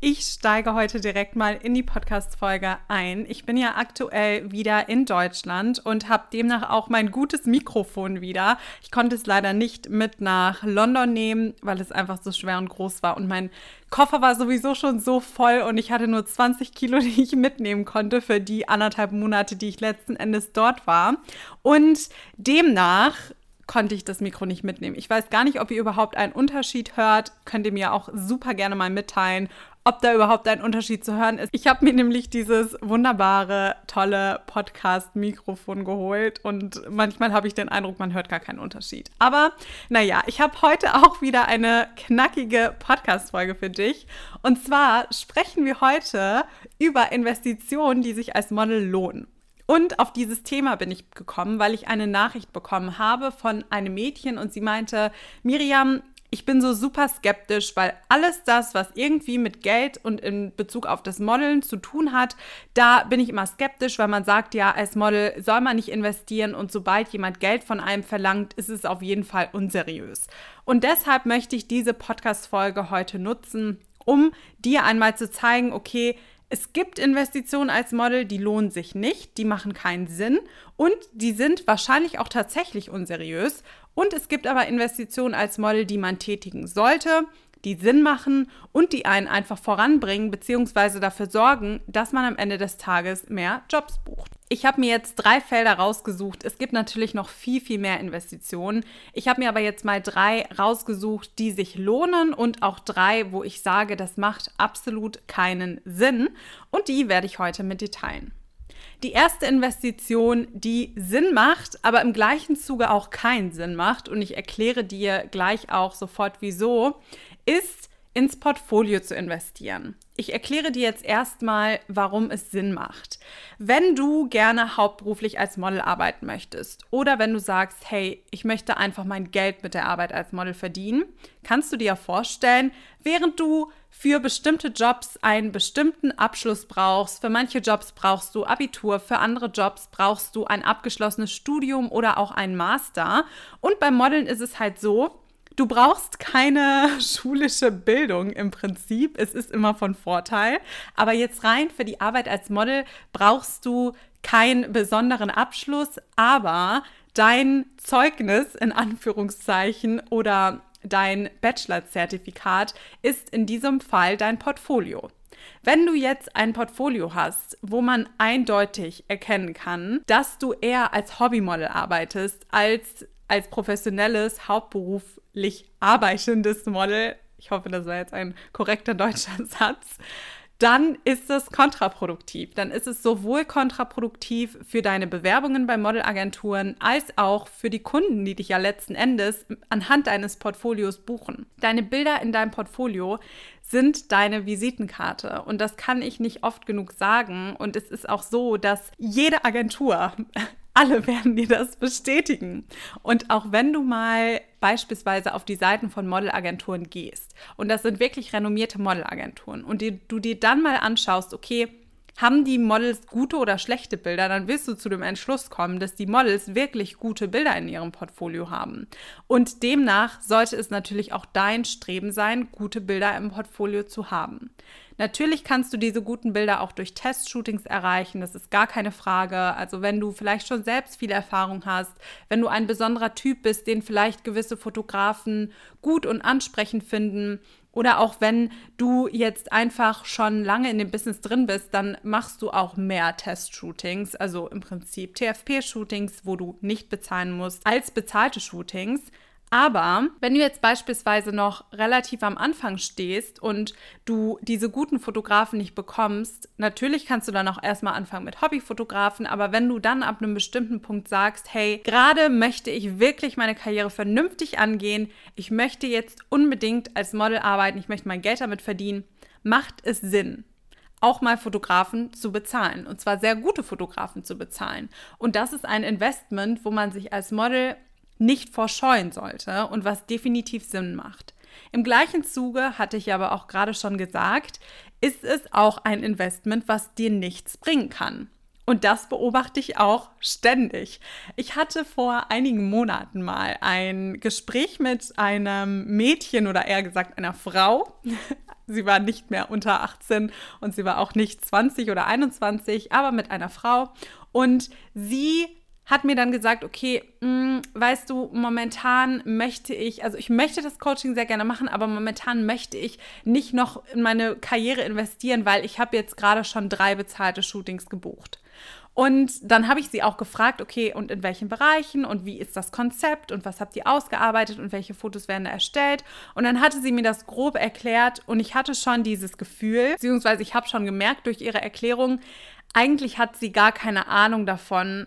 Ich steige heute direkt mal in die Podcast-Folge ein. Ich bin ja aktuell wieder in Deutschland und habe demnach auch mein gutes Mikrofon wieder. Ich konnte es leider nicht mit nach London nehmen, weil es einfach so schwer und groß war. Und mein Koffer war sowieso schon so voll und ich hatte nur 20 Kilo, die ich mitnehmen konnte für die anderthalb Monate, die ich letzten Endes dort war. Und demnach konnte ich das Mikro nicht mitnehmen. Ich weiß gar nicht, ob ihr überhaupt einen Unterschied hört. Könnt ihr mir auch super gerne mal mitteilen, ob da überhaupt ein Unterschied zu hören ist. Ich habe mir nämlich dieses wunderbare, tolle Podcast-Mikrofon geholt und manchmal habe ich den Eindruck, man hört gar keinen Unterschied. Aber naja, ich habe heute auch wieder eine knackige Podcast-Folge für dich. Und zwar sprechen wir heute über Investitionen, die sich als Model lohnen. Und auf dieses Thema bin ich gekommen, weil ich eine Nachricht bekommen habe von einem Mädchen und sie meinte, Miriam, ich bin so super skeptisch, weil alles das, was irgendwie mit Geld und in Bezug auf das Modeln zu tun hat, da bin ich immer skeptisch, weil man sagt ja, als Model soll man nicht investieren und sobald jemand Geld von einem verlangt, ist es auf jeden Fall unseriös. Und deshalb möchte ich diese Podcast-Folge heute nutzen, um dir einmal zu zeigen, okay, es gibt Investitionen als Model, die lohnen sich nicht, die machen keinen Sinn und die sind wahrscheinlich auch tatsächlich unseriös. Und es gibt aber Investitionen als Model, die man tätigen sollte, die Sinn machen und die einen einfach voranbringen bzw. dafür sorgen, dass man am Ende des Tages mehr Jobs bucht. Ich habe mir jetzt drei Felder rausgesucht. Es gibt natürlich noch viel, viel mehr Investitionen. Ich habe mir aber jetzt mal drei rausgesucht, die sich lohnen und auch drei, wo ich sage, das macht absolut keinen Sinn. Und die werde ich heute mit dir teilen. Die erste Investition, die Sinn macht, aber im gleichen Zuge auch keinen Sinn macht, und ich erkläre dir gleich auch sofort wieso, ist ins Portfolio zu investieren. Ich erkläre dir jetzt erstmal, warum es Sinn macht. Wenn du gerne hauptberuflich als Model arbeiten möchtest oder wenn du sagst, hey, ich möchte einfach mein Geld mit der Arbeit als Model verdienen, kannst du dir vorstellen, während du für bestimmte Jobs einen bestimmten Abschluss brauchst, für manche Jobs brauchst du Abitur, für andere Jobs brauchst du ein abgeschlossenes Studium oder auch einen Master. Und beim Modeln ist es halt so, Du brauchst keine schulische Bildung im Prinzip. Es ist immer von Vorteil. Aber jetzt rein für die Arbeit als Model brauchst du keinen besonderen Abschluss, aber dein Zeugnis in Anführungszeichen oder dein Bachelor-Zertifikat ist in diesem Fall dein Portfolio. Wenn du jetzt ein Portfolio hast, wo man eindeutig erkennen kann, dass du eher als Hobbymodel arbeitest als als professionelles, hauptberuflich arbeitendes Model, ich hoffe, das war jetzt ein korrekter deutscher Satz, dann ist es kontraproduktiv. Dann ist es sowohl kontraproduktiv für deine Bewerbungen bei Modelagenturen als auch für die Kunden, die dich ja letzten Endes anhand deines Portfolios buchen. Deine Bilder in deinem Portfolio sind deine Visitenkarte und das kann ich nicht oft genug sagen und es ist auch so, dass jede Agentur alle werden dir das bestätigen. Und auch wenn du mal beispielsweise auf die Seiten von Modelagenturen gehst, und das sind wirklich renommierte Modelagenturen, und die, du dir dann mal anschaust, okay, haben die Models gute oder schlechte Bilder, dann wirst du zu dem Entschluss kommen, dass die Models wirklich gute Bilder in ihrem Portfolio haben. Und demnach sollte es natürlich auch dein Streben sein, gute Bilder im Portfolio zu haben. Natürlich kannst du diese guten Bilder auch durch Testshootings erreichen, das ist gar keine Frage. Also wenn du vielleicht schon selbst viel Erfahrung hast, wenn du ein besonderer Typ bist, den vielleicht gewisse Fotografen gut und ansprechend finden, oder auch wenn du jetzt einfach schon lange in dem Business drin bist, dann machst du auch mehr Test-Shootings, also im Prinzip TFP-Shootings, wo du nicht bezahlen musst, als bezahlte Shootings. Aber wenn du jetzt beispielsweise noch relativ am Anfang stehst und du diese guten Fotografen nicht bekommst, natürlich kannst du dann auch erstmal anfangen mit Hobbyfotografen, aber wenn du dann ab einem bestimmten Punkt sagst, hey, gerade möchte ich wirklich meine Karriere vernünftig angehen, ich möchte jetzt unbedingt als Model arbeiten, ich möchte mein Geld damit verdienen, macht es Sinn, auch mal Fotografen zu bezahlen. Und zwar sehr gute Fotografen zu bezahlen. Und das ist ein Investment, wo man sich als Model nicht vorscheuen sollte und was definitiv Sinn macht. Im gleichen Zuge, hatte ich aber auch gerade schon gesagt, ist es auch ein Investment, was dir nichts bringen kann. Und das beobachte ich auch ständig. Ich hatte vor einigen Monaten mal ein Gespräch mit einem Mädchen oder eher gesagt einer Frau. Sie war nicht mehr unter 18 und sie war auch nicht 20 oder 21, aber mit einer Frau. Und sie hat mir dann gesagt, okay, mh, mm, weißt du, momentan möchte ich, also ich möchte das Coaching sehr gerne machen, aber momentan möchte ich nicht noch in meine Karriere investieren, weil ich habe jetzt gerade schon drei bezahlte Shootings gebucht. Und dann habe ich sie auch gefragt, okay, und in welchen Bereichen und wie ist das Konzept und was habt ihr ausgearbeitet und welche Fotos werden da erstellt? Und dann hatte sie mir das grob erklärt und ich hatte schon dieses Gefühl, beziehungsweise ich habe schon gemerkt durch ihre Erklärung, eigentlich hat sie gar keine Ahnung davon,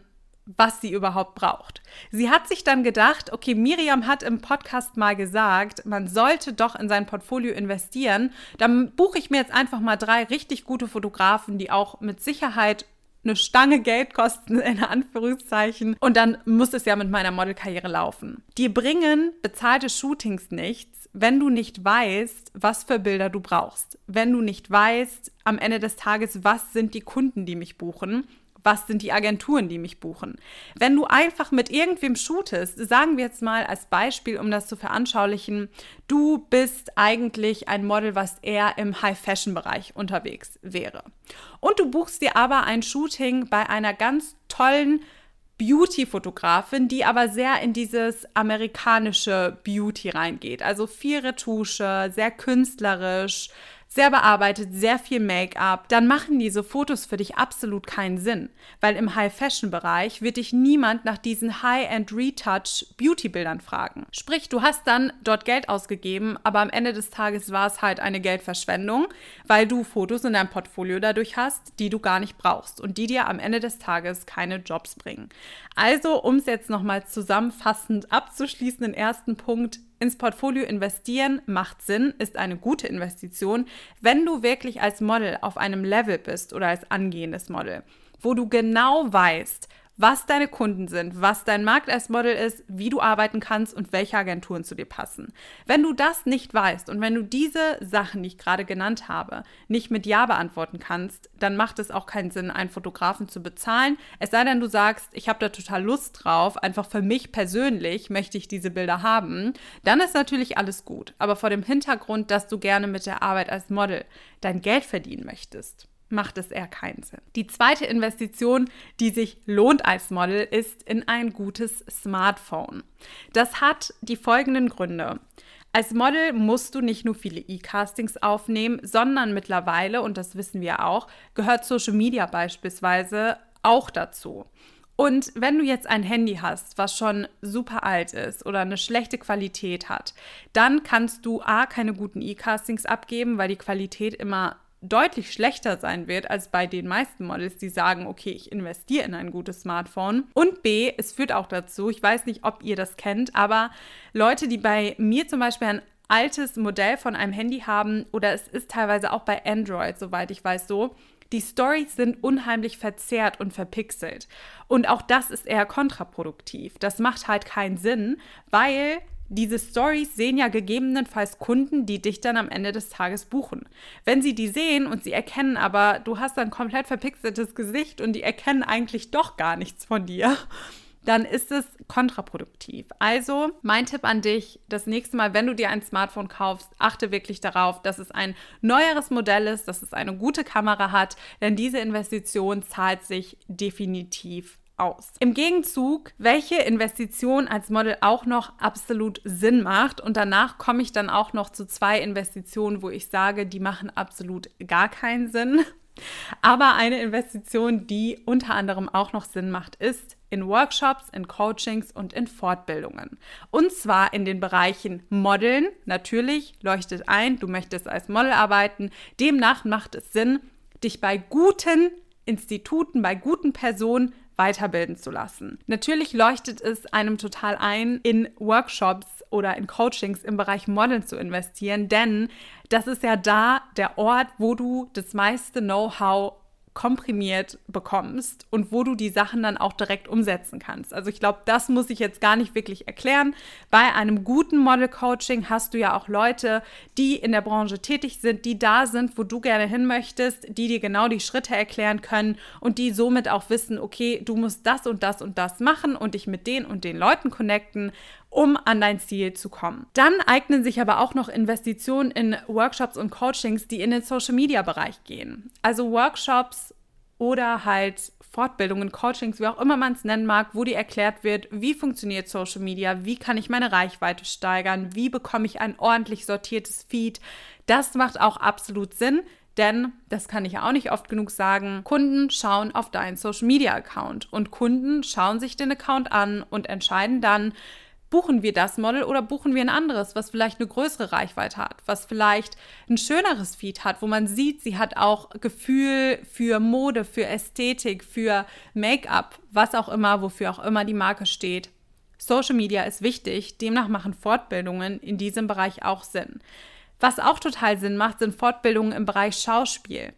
was sie überhaupt braucht. Sie hat sich dann gedacht, okay, Miriam hat im Podcast mal gesagt, man sollte doch in sein Portfolio investieren. Dann buche ich mir jetzt einfach mal drei richtig gute Fotografen, die auch mit Sicherheit eine Stange Geld kosten, in Anführungszeichen. Und dann muss es ja mit meiner Modelkarriere laufen. Die bringen bezahlte Shootings nichts, wenn du nicht weißt, was für Bilder du brauchst. Wenn du nicht weißt, am Ende des Tages, was sind die Kunden, die mich buchen was sind die Agenturen, die mich buchen. Wenn du einfach mit irgendwem shootest, sagen wir jetzt mal als Beispiel, um das zu veranschaulichen, du bist eigentlich ein Model, was eher im High-Fashion-Bereich unterwegs wäre. Und du buchst dir aber ein Shooting bei einer ganz tollen Beauty-Fotografin, die aber sehr in dieses amerikanische Beauty reingeht. Also viel Retusche, sehr künstlerisch, sehr bearbeitet, sehr viel Make-up, dann machen diese Fotos für dich absolut keinen Sinn, weil im High-Fashion-Bereich wird dich niemand nach diesen High-End-Retouch-Beauty-Bildern fragen. Sprich, du hast dann dort Geld ausgegeben, aber am Ende des Tages war es halt eine Geldverschwendung, weil du Fotos in deinem Portfolio dadurch hast, die du gar nicht brauchst und die dir am Ende des Tages keine Jobs bringen. Also, um es jetzt nochmal zusammenfassend abzuschließen, den ersten Punkt, ins Portfolio investieren macht Sinn, ist eine gute Investition, wenn du wirklich als Model auf einem Level bist oder als angehendes Model, wo du genau weißt, was deine Kunden sind, was dein Markt als Model ist, wie du arbeiten kannst und welche Agenturen zu dir passen. Wenn du das nicht weißt und wenn du diese Sachen, die ich gerade genannt habe, nicht mit Ja beantworten kannst, dann macht es auch keinen Sinn, einen Fotografen zu bezahlen. Es sei denn, du sagst, ich habe da total Lust drauf, einfach für mich persönlich möchte ich diese Bilder haben, dann ist natürlich alles gut. Aber vor dem Hintergrund, dass du gerne mit der Arbeit als Model dein Geld verdienen möchtest macht es eher keinen Sinn. Die zweite Investition, die sich lohnt als Model, ist in ein gutes Smartphone. Das hat die folgenden Gründe. Als Model musst du nicht nur viele E-Castings aufnehmen, sondern mittlerweile, und das wissen wir auch, gehört Social Media beispielsweise auch dazu. Und wenn du jetzt ein Handy hast, was schon super alt ist oder eine schlechte Qualität hat, dann kannst du A, keine guten E-Castings abgeben, weil die Qualität immer deutlich schlechter sein wird als bei den meisten Models, die sagen, okay, ich investiere in ein gutes Smartphone. Und B, es führt auch dazu, ich weiß nicht, ob ihr das kennt, aber Leute, die bei mir zum Beispiel ein altes Modell von einem Handy haben oder es ist teilweise auch bei Android, soweit ich weiß, so, die Stories sind unheimlich verzerrt und verpixelt. Und auch das ist eher kontraproduktiv. Das macht halt keinen Sinn, weil diese Stories sehen ja gegebenenfalls Kunden, die dich dann am Ende des Tages buchen. Wenn sie die sehen und sie erkennen aber, du hast ein komplett verpixeltes Gesicht und die erkennen eigentlich doch gar nichts von dir, dann ist es kontraproduktiv. Also mein Tipp an dich, das nächste Mal, wenn du dir ein Smartphone kaufst, achte wirklich darauf, dass es ein neueres Modell ist, dass es eine gute Kamera hat, denn diese Investition zahlt sich definitiv aus. Im Gegenzug, welche Investition als Model auch noch absolut Sinn macht. Und danach komme ich dann auch noch zu zwei Investitionen, wo ich sage, die machen absolut gar keinen Sinn. Aber eine Investition, die unter anderem auch noch Sinn macht, ist in Workshops, in Coachings und in Fortbildungen. Und zwar in den Bereichen Modeln. Natürlich leuchtet ein, du möchtest als Model arbeiten. Demnach macht es Sinn, dich bei guten Instituten, bei guten Personen weiterbilden zu lassen. Natürlich leuchtet es einem total ein, in Workshops oder in Coachings im Bereich Modeln zu investieren, denn das ist ja da der Ort, wo du das meiste Know-how komprimiert bekommst und wo du die Sachen dann auch direkt umsetzen kannst. Also ich glaube, das muss ich jetzt gar nicht wirklich erklären. Bei einem guten Model Coaching hast du ja auch Leute, die in der Branche tätig sind, die da sind, wo du gerne hin möchtest, die dir genau die Schritte erklären können und die somit auch wissen, okay, du musst das und das und das machen und dich mit den und den Leuten connecten um an dein Ziel zu kommen. Dann eignen sich aber auch noch Investitionen in Workshops und Coachings, die in den Social-Media-Bereich gehen. Also Workshops oder halt Fortbildungen, Coachings, wie auch immer man es nennen mag, wo dir erklärt wird, wie funktioniert Social Media, wie kann ich meine Reichweite steigern, wie bekomme ich ein ordentlich sortiertes Feed. Das macht auch absolut Sinn, denn, das kann ich auch nicht oft genug sagen, Kunden schauen auf deinen Social Media Account und Kunden schauen sich den Account an und entscheiden dann, buchen wir das Model oder buchen wir ein anderes, was vielleicht eine größere Reichweite hat, was vielleicht ein schöneres Feed hat, wo man sieht, sie hat auch Gefühl für Mode, für Ästhetik, für Make-up, was auch immer, wofür auch immer die Marke steht. Social Media ist wichtig, demnach machen Fortbildungen in diesem Bereich auch Sinn. Was auch total Sinn macht, sind Fortbildungen im Bereich Schauspiel.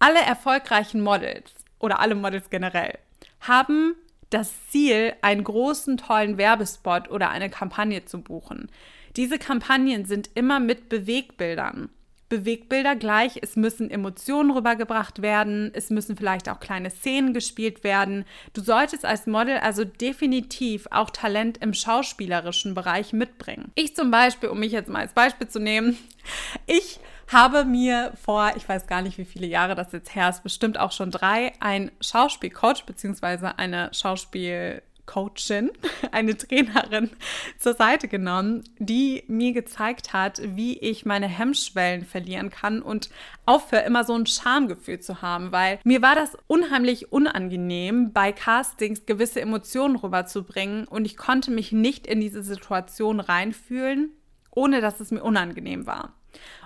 Alle erfolgreichen Models oder alle Models generell haben das Ziel, einen großen, tollen Werbespot oder eine Kampagne zu buchen. Diese Kampagnen sind immer mit Bewegbildern. Bewegbilder gleich, es müssen Emotionen rübergebracht werden, es müssen vielleicht auch kleine Szenen gespielt werden. Du solltest als Model also definitiv auch Talent im schauspielerischen Bereich mitbringen. Ich zum Beispiel, um mich jetzt mal als Beispiel zu nehmen, ich habe mir vor, ich weiß gar nicht, wie viele Jahre das jetzt her ist, bestimmt auch schon drei, ein Schauspielcoach bzw. eine Schauspielcoachin, eine Trainerin zur Seite genommen, die mir gezeigt hat, wie ich meine Hemmschwellen verlieren kann und aufhöre, immer so ein Schamgefühl zu haben, weil mir war das unheimlich unangenehm, bei Castings gewisse Emotionen rüberzubringen und ich konnte mich nicht in diese Situation reinfühlen, ohne dass es mir unangenehm war.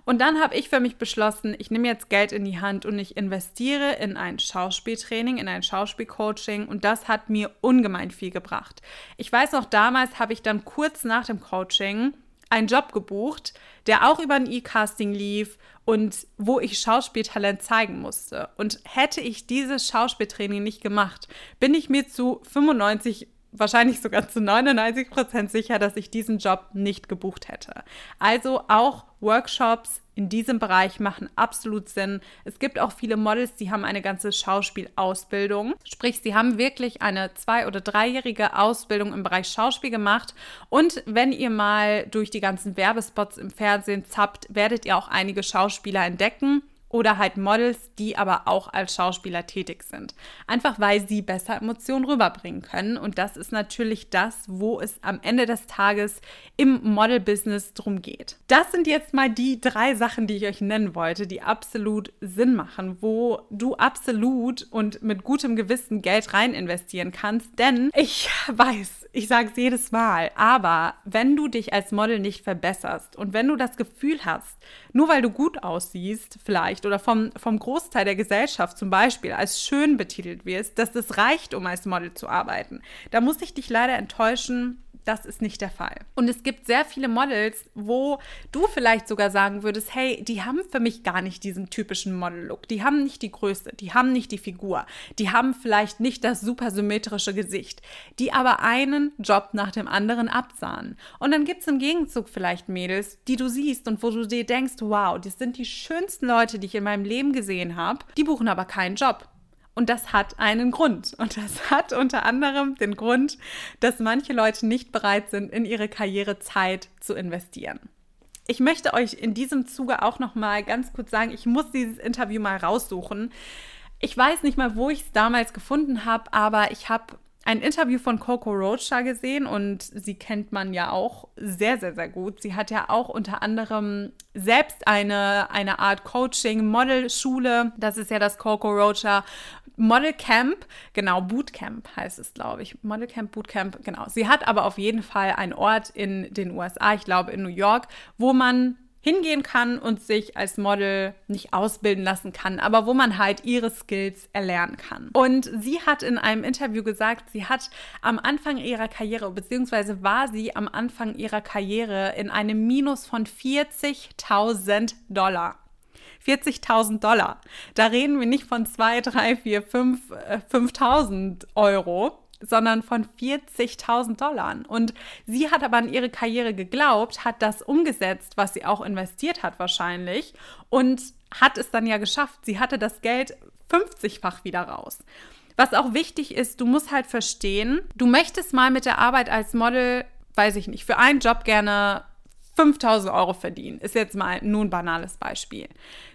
Und dann habe ich für mich beschlossen, ich nehme jetzt Geld in die Hand und ich investiere in ein Schauspieltraining, in ein Schauspielcoaching und das hat mir ungemein viel gebracht. Ich weiß noch, damals habe ich dann kurz nach dem Coaching einen Job gebucht, der auch über ein E-Casting lief und wo ich Schauspieltalent zeigen musste. Und hätte ich dieses Schauspieltraining nicht gemacht, bin ich mir zu 95 wahrscheinlich sogar zu 99 Prozent sicher, dass ich diesen Job nicht gebucht hätte. Also auch Workshops in diesem Bereich machen absolut Sinn. Es gibt auch viele Models, die haben eine ganze Schauspielausbildung. Sprich, sie haben wirklich eine zwei- oder dreijährige Ausbildung im Bereich Schauspiel gemacht. Und wenn ihr mal durch die ganzen Werbespots im Fernsehen zappt, werdet ihr auch einige Schauspieler entdecken oder halt Models, die aber auch als Schauspieler tätig sind. Einfach weil sie besser Emotionen rüberbringen können. Und das ist natürlich das, wo es am Ende des Tages im Model-Business drum geht. Das sind jetzt mal die drei Sachen, die ich euch nennen wollte, die absolut Sinn machen, wo du absolut und mit gutem Gewissen Geld rein investieren kannst. Denn ich weiß, ich sage es jedes Mal, aber wenn du dich als Model nicht verbesserst und wenn du das Gefühl hast, nur weil du gut aussiehst, vielleicht, oder vom, vom Großteil der Gesellschaft zum Beispiel als schön betitelt wirst, dass es reicht, um als Model zu arbeiten, da muss ich dich leider enttäuschen das ist nicht der Fall. Und es gibt sehr viele Models, wo du vielleicht sogar sagen würdest, hey, die haben für mich gar nicht diesen typischen Model-Look. Die haben nicht die Größe, die haben nicht die Figur, die haben vielleicht nicht das super symmetrische Gesicht, die aber einen Job nach dem anderen absahen. Und dann gibt es im Gegenzug vielleicht Mädels, die du siehst und wo du dir denkst, wow, das sind die schönsten Leute, die ich in meinem Leben gesehen habe, die buchen aber keinen Job. Und das hat einen Grund. Und das hat unter anderem den Grund, dass manche Leute nicht bereit sind, in ihre Karriere Zeit zu investieren. Ich möchte euch in diesem Zuge auch noch mal ganz kurz sagen, ich muss dieses Interview mal raussuchen. Ich weiß nicht mal, wo ich es damals gefunden habe, aber ich habe ein Interview von Coco Rocha gesehen und sie kennt man ja auch sehr, sehr, sehr gut. Sie hat ja auch unter anderem selbst eine, eine Art Coaching, Model-Schule. Das ist ja das Coco Rocha Model Camp, genau, Bootcamp heißt es, glaube ich. Model Camp, Bootcamp, genau. Sie hat aber auf jeden Fall einen Ort in den USA, ich glaube in New York, wo man hingehen kann und sich als Model nicht ausbilden lassen kann, aber wo man halt ihre Skills erlernen kann. Und sie hat in einem Interview gesagt, sie hat am Anfang ihrer Karriere, beziehungsweise war sie am Anfang ihrer Karriere in einem Minus von 40.000 Dollar. 40.000 Dollar. Da reden wir nicht von 2, 3, 4, 5, 5.000 Euro, sondern von 40.000 Dollar. Und sie hat aber an ihre Karriere geglaubt, hat das umgesetzt, was sie auch investiert hat wahrscheinlich und hat es dann ja geschafft. Sie hatte das Geld 50-fach wieder raus. Was auch wichtig ist, du musst halt verstehen, du möchtest mal mit der Arbeit als Model, weiß ich nicht, für einen Job gerne 5000 Euro verdienen, ist jetzt mal nur ein banales Beispiel.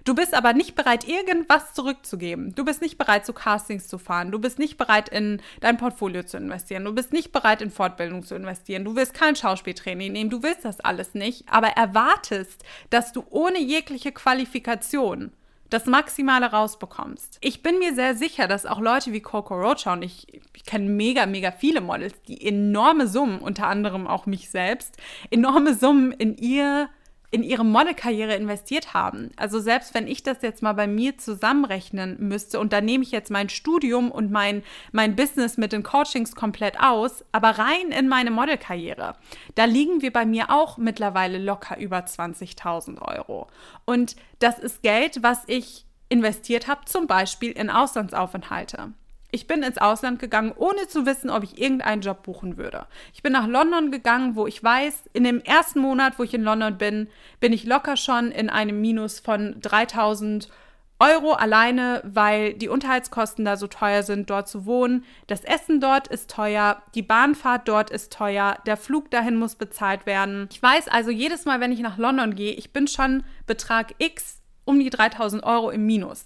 Du bist aber nicht bereit, irgendwas zurückzugeben. Du bist nicht bereit, zu Castings zu fahren. Du bist nicht bereit, in dein Portfolio zu investieren. Du bist nicht bereit, in Fortbildung zu investieren. Du willst kein Schauspieltraining nehmen. Du willst das alles nicht, aber erwartest, dass du ohne jegliche Qualifikation das Maximale rausbekommst. Ich bin mir sehr sicher, dass auch Leute wie Coco Rocha und ich, ich kenne mega, mega viele Models, die enorme Summen, unter anderem auch mich selbst, enorme Summen in ihr in ihre Modelkarriere investiert haben. Also selbst wenn ich das jetzt mal bei mir zusammenrechnen müsste und da nehme ich jetzt mein Studium und mein, mein Business mit den Coachings komplett aus, aber rein in meine Modelkarriere, da liegen wir bei mir auch mittlerweile locker über 20.000 Euro. Und das ist Geld, was ich investiert habe, zum Beispiel in Auslandsaufenthalte. Ich bin ins Ausland gegangen, ohne zu wissen, ob ich irgendeinen Job buchen würde. Ich bin nach London gegangen, wo ich weiß, in dem ersten Monat, wo ich in London bin, bin ich locker schon in einem Minus von 3000 Euro alleine, weil die Unterhaltskosten da so teuer sind, dort zu wohnen. Das Essen dort ist teuer, die Bahnfahrt dort ist teuer, der Flug dahin muss bezahlt werden. Ich weiß also jedes Mal, wenn ich nach London gehe, ich bin schon Betrag X um die 3000 Euro im Minus.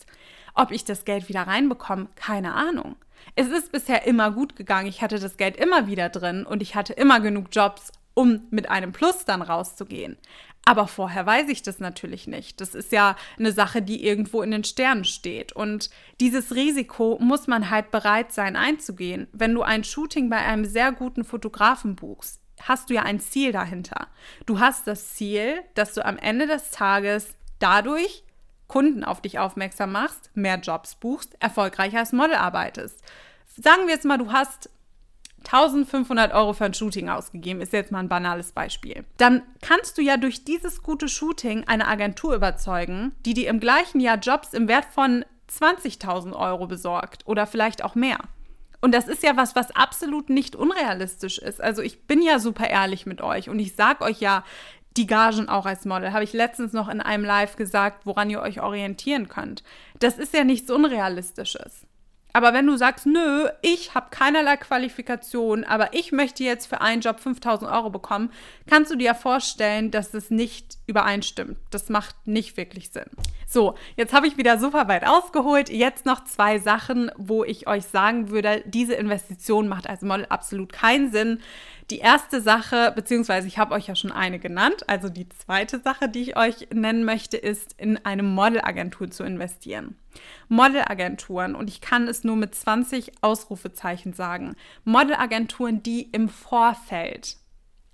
Ob ich das Geld wieder reinbekomme, keine Ahnung. Es ist bisher immer gut gegangen. Ich hatte das Geld immer wieder drin und ich hatte immer genug Jobs, um mit einem Plus dann rauszugehen. Aber vorher weiß ich das natürlich nicht. Das ist ja eine Sache, die irgendwo in den Sternen steht. Und dieses Risiko muss man halt bereit sein einzugehen. Wenn du ein Shooting bei einem sehr guten Fotografen buchst, hast du ja ein Ziel dahinter. Du hast das Ziel, dass du am Ende des Tages dadurch Kunden auf dich aufmerksam machst, mehr Jobs buchst, erfolgreicher als Model arbeitest. Sagen wir jetzt mal, du hast 1500 Euro für ein Shooting ausgegeben, ist jetzt mal ein banales Beispiel. Dann kannst du ja durch dieses gute Shooting eine Agentur überzeugen, die dir im gleichen Jahr Jobs im Wert von 20.000 Euro besorgt oder vielleicht auch mehr. Und das ist ja was, was absolut nicht unrealistisch ist. Also ich bin ja super ehrlich mit euch und ich sage euch ja, die Gagen auch als Model. Habe ich letztens noch in einem Live gesagt, woran ihr euch orientieren könnt. Das ist ja nichts Unrealistisches. Aber wenn du sagst, nö, ich habe keinerlei Qualifikation, aber ich möchte jetzt für einen Job 5000 Euro bekommen, kannst du dir vorstellen, dass es nicht übereinstimmt. Das macht nicht wirklich Sinn. So, jetzt habe ich wieder super weit ausgeholt. Jetzt noch zwei Sachen, wo ich euch sagen würde, diese Investition macht als Model absolut keinen Sinn. Die erste Sache, beziehungsweise ich habe euch ja schon eine genannt, also die zweite Sache, die ich euch nennen möchte, ist in eine Modelagentur zu investieren. Modelagenturen, und ich kann es nur mit 20 Ausrufezeichen sagen, Modelagenturen, die im Vorfeld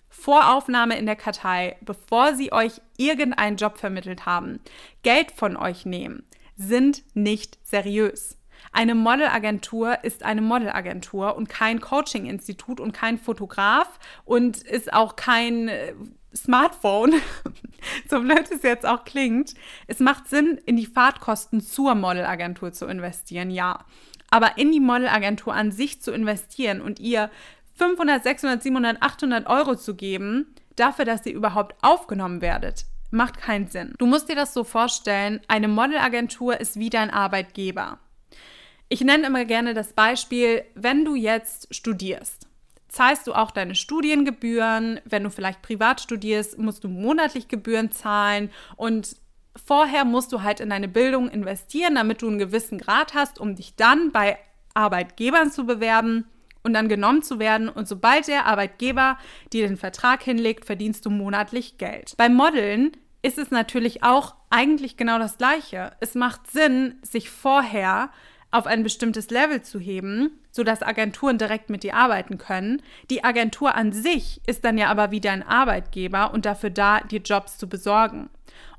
vor Aufnahme in der Kartei, bevor sie euch irgendeinen Job vermittelt haben, Geld von euch nehmen, sind nicht seriös. Eine Modelagentur ist eine Modelagentur und kein Coaching-Institut und kein Fotograf und ist auch kein äh, Smartphone, so blöd es jetzt auch klingt. Es macht Sinn, in die Fahrtkosten zur Modelagentur zu investieren, ja. Aber in die Modelagentur an sich zu investieren und ihr 500, 600, 700, 800 Euro zu geben, dafür, dass ihr überhaupt aufgenommen werdet, macht keinen Sinn. Du musst dir das so vorstellen, eine Modelagentur ist wie dein Arbeitgeber. Ich nenne immer gerne das Beispiel, wenn du jetzt studierst, zahlst du auch deine Studiengebühren. Wenn du vielleicht privat studierst, musst du monatlich Gebühren zahlen und vorher musst du halt in deine Bildung investieren, damit du einen gewissen Grad hast, um dich dann bei Arbeitgebern zu bewerben und dann genommen zu werden. Und sobald der Arbeitgeber dir den Vertrag hinlegt, verdienst du monatlich Geld. Beim Modeln ist es natürlich auch eigentlich genau das Gleiche. Es macht Sinn, sich vorher auf ein bestimmtes Level zu heben, sodass Agenturen direkt mit dir arbeiten können. Die Agentur an sich ist dann ja aber wie dein Arbeitgeber und dafür da, dir Jobs zu besorgen.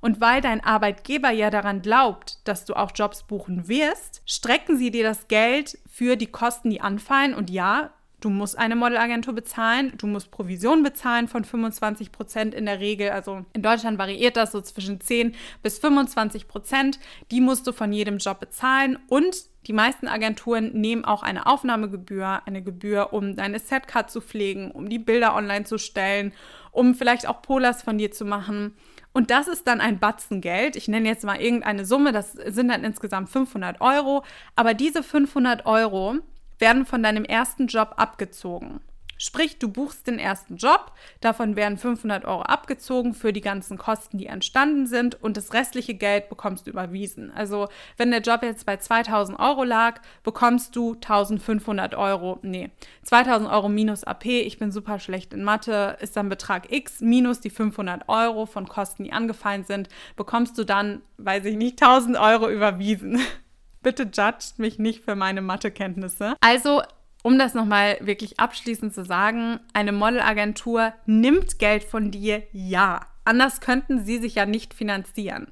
Und weil dein Arbeitgeber ja daran glaubt, dass du auch Jobs buchen wirst, strecken sie dir das Geld für die Kosten, die anfallen. Und ja, Du musst eine Modelagentur bezahlen, du musst Provision bezahlen von 25 Prozent in der Regel. Also in Deutschland variiert das so zwischen 10 bis 25 Prozent. Die musst du von jedem Job bezahlen und die meisten Agenturen nehmen auch eine Aufnahmegebühr, eine Gebühr, um deine Setcard zu pflegen, um die Bilder online zu stellen, um vielleicht auch Polars von dir zu machen. Und das ist dann ein Batzen Geld. Ich nenne jetzt mal irgendeine Summe, das sind dann insgesamt 500 Euro. Aber diese 500 Euro werden von deinem ersten Job abgezogen. Sprich, du buchst den ersten Job, davon werden 500 Euro abgezogen für die ganzen Kosten, die entstanden sind und das restliche Geld bekommst du überwiesen. Also wenn der Job jetzt bei 2000 Euro lag, bekommst du 1500 Euro, nee, 2000 Euro minus AP, ich bin super schlecht in Mathe, ist dann Betrag X minus die 500 Euro von Kosten, die angefallen sind, bekommst du dann, weiß ich nicht, 1000 Euro überwiesen. Bitte judgt mich nicht für meine Mathekenntnisse. Also um das nochmal wirklich abschließend zu sagen, eine Modelagentur nimmt Geld von dir, ja. Anders könnten sie sich ja nicht finanzieren.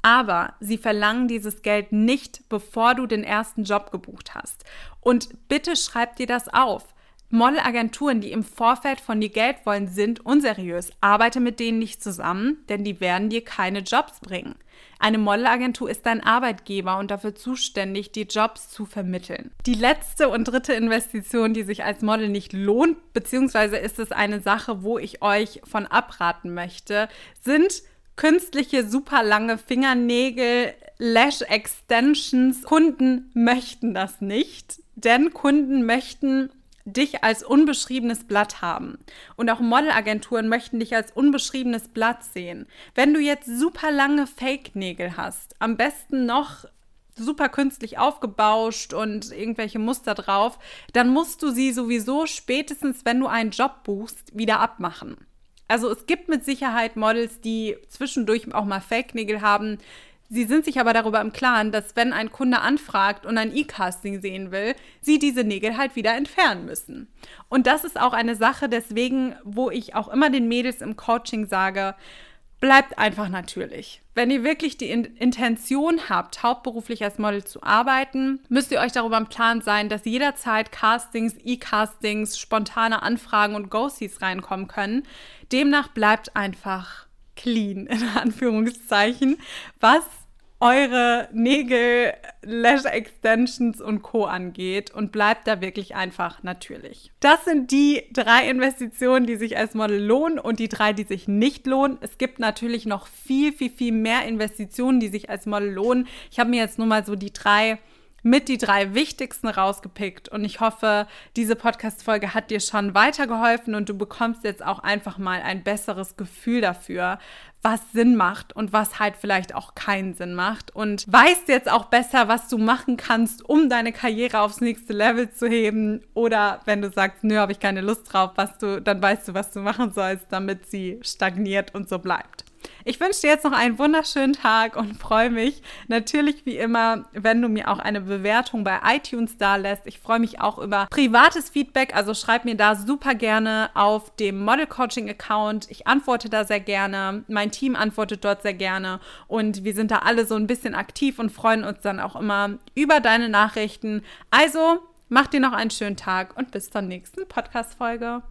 Aber sie verlangen dieses Geld nicht, bevor du den ersten Job gebucht hast. Und bitte schreib dir das auf. Modelagenturen, die im Vorfeld von dir Geld wollen, sind unseriös. Arbeite mit denen nicht zusammen, denn die werden dir keine Jobs bringen. Eine Modelagentur ist dein Arbeitgeber und dafür zuständig, die Jobs zu vermitteln. Die letzte und dritte Investition, die sich als Model nicht lohnt, beziehungsweise ist es eine Sache, wo ich euch von abraten möchte, sind künstliche super lange Fingernägel, Lash Extensions. Kunden möchten das nicht, denn Kunden möchten dich als unbeschriebenes Blatt haben. Und auch Modelagenturen möchten dich als unbeschriebenes Blatt sehen. Wenn du jetzt super lange Fake-Nägel hast, am besten noch super künstlich aufgebauscht und irgendwelche Muster drauf, dann musst du sie sowieso spätestens, wenn du einen Job buchst, wieder abmachen. Also es gibt mit Sicherheit Models, die zwischendurch auch mal Fake-Nägel haben, Sie sind sich aber darüber im Klaren, dass wenn ein Kunde anfragt und ein E-Casting sehen will, sie diese Nägel halt wieder entfernen müssen. Und das ist auch eine Sache, deswegen, wo ich auch immer den Mädels im Coaching sage, bleibt einfach natürlich. Wenn ihr wirklich die Intention habt, hauptberuflich als Model zu arbeiten, müsst ihr euch darüber im Klaren sein, dass jederzeit Castings, E-Castings, spontane Anfragen und Ghosties reinkommen können. Demnach bleibt einfach clean, in Anführungszeichen, was eure Nägel, Lash Extensions und Co. angeht und bleibt da wirklich einfach natürlich. Das sind die drei Investitionen, die sich als Model lohnen und die drei, die sich nicht lohnen. Es gibt natürlich noch viel, viel, viel mehr Investitionen, die sich als Model lohnen. Ich habe mir jetzt nur mal so die drei mit die drei wichtigsten rausgepickt. Und ich hoffe, diese Podcast-Folge hat dir schon weitergeholfen und du bekommst jetzt auch einfach mal ein besseres Gefühl dafür, was Sinn macht und was halt vielleicht auch keinen Sinn macht. Und weißt jetzt auch besser, was du machen kannst, um deine Karriere aufs nächste Level zu heben. Oder wenn du sagst, nö, habe ich keine Lust drauf, was du, dann weißt du, was du machen sollst, damit sie stagniert und so bleibt. Ich wünsche dir jetzt noch einen wunderschönen Tag und freue mich natürlich wie immer, wenn du mir auch eine Bewertung bei iTunes da lässt. Ich freue mich auch über privates Feedback, also schreib mir da super gerne auf dem Model Coaching Account. Ich antworte da sehr gerne. Mein Team antwortet dort sehr gerne und wir sind da alle so ein bisschen aktiv und freuen uns dann auch immer über deine Nachrichten. Also, mach dir noch einen schönen Tag und bis zur nächsten Podcast Folge.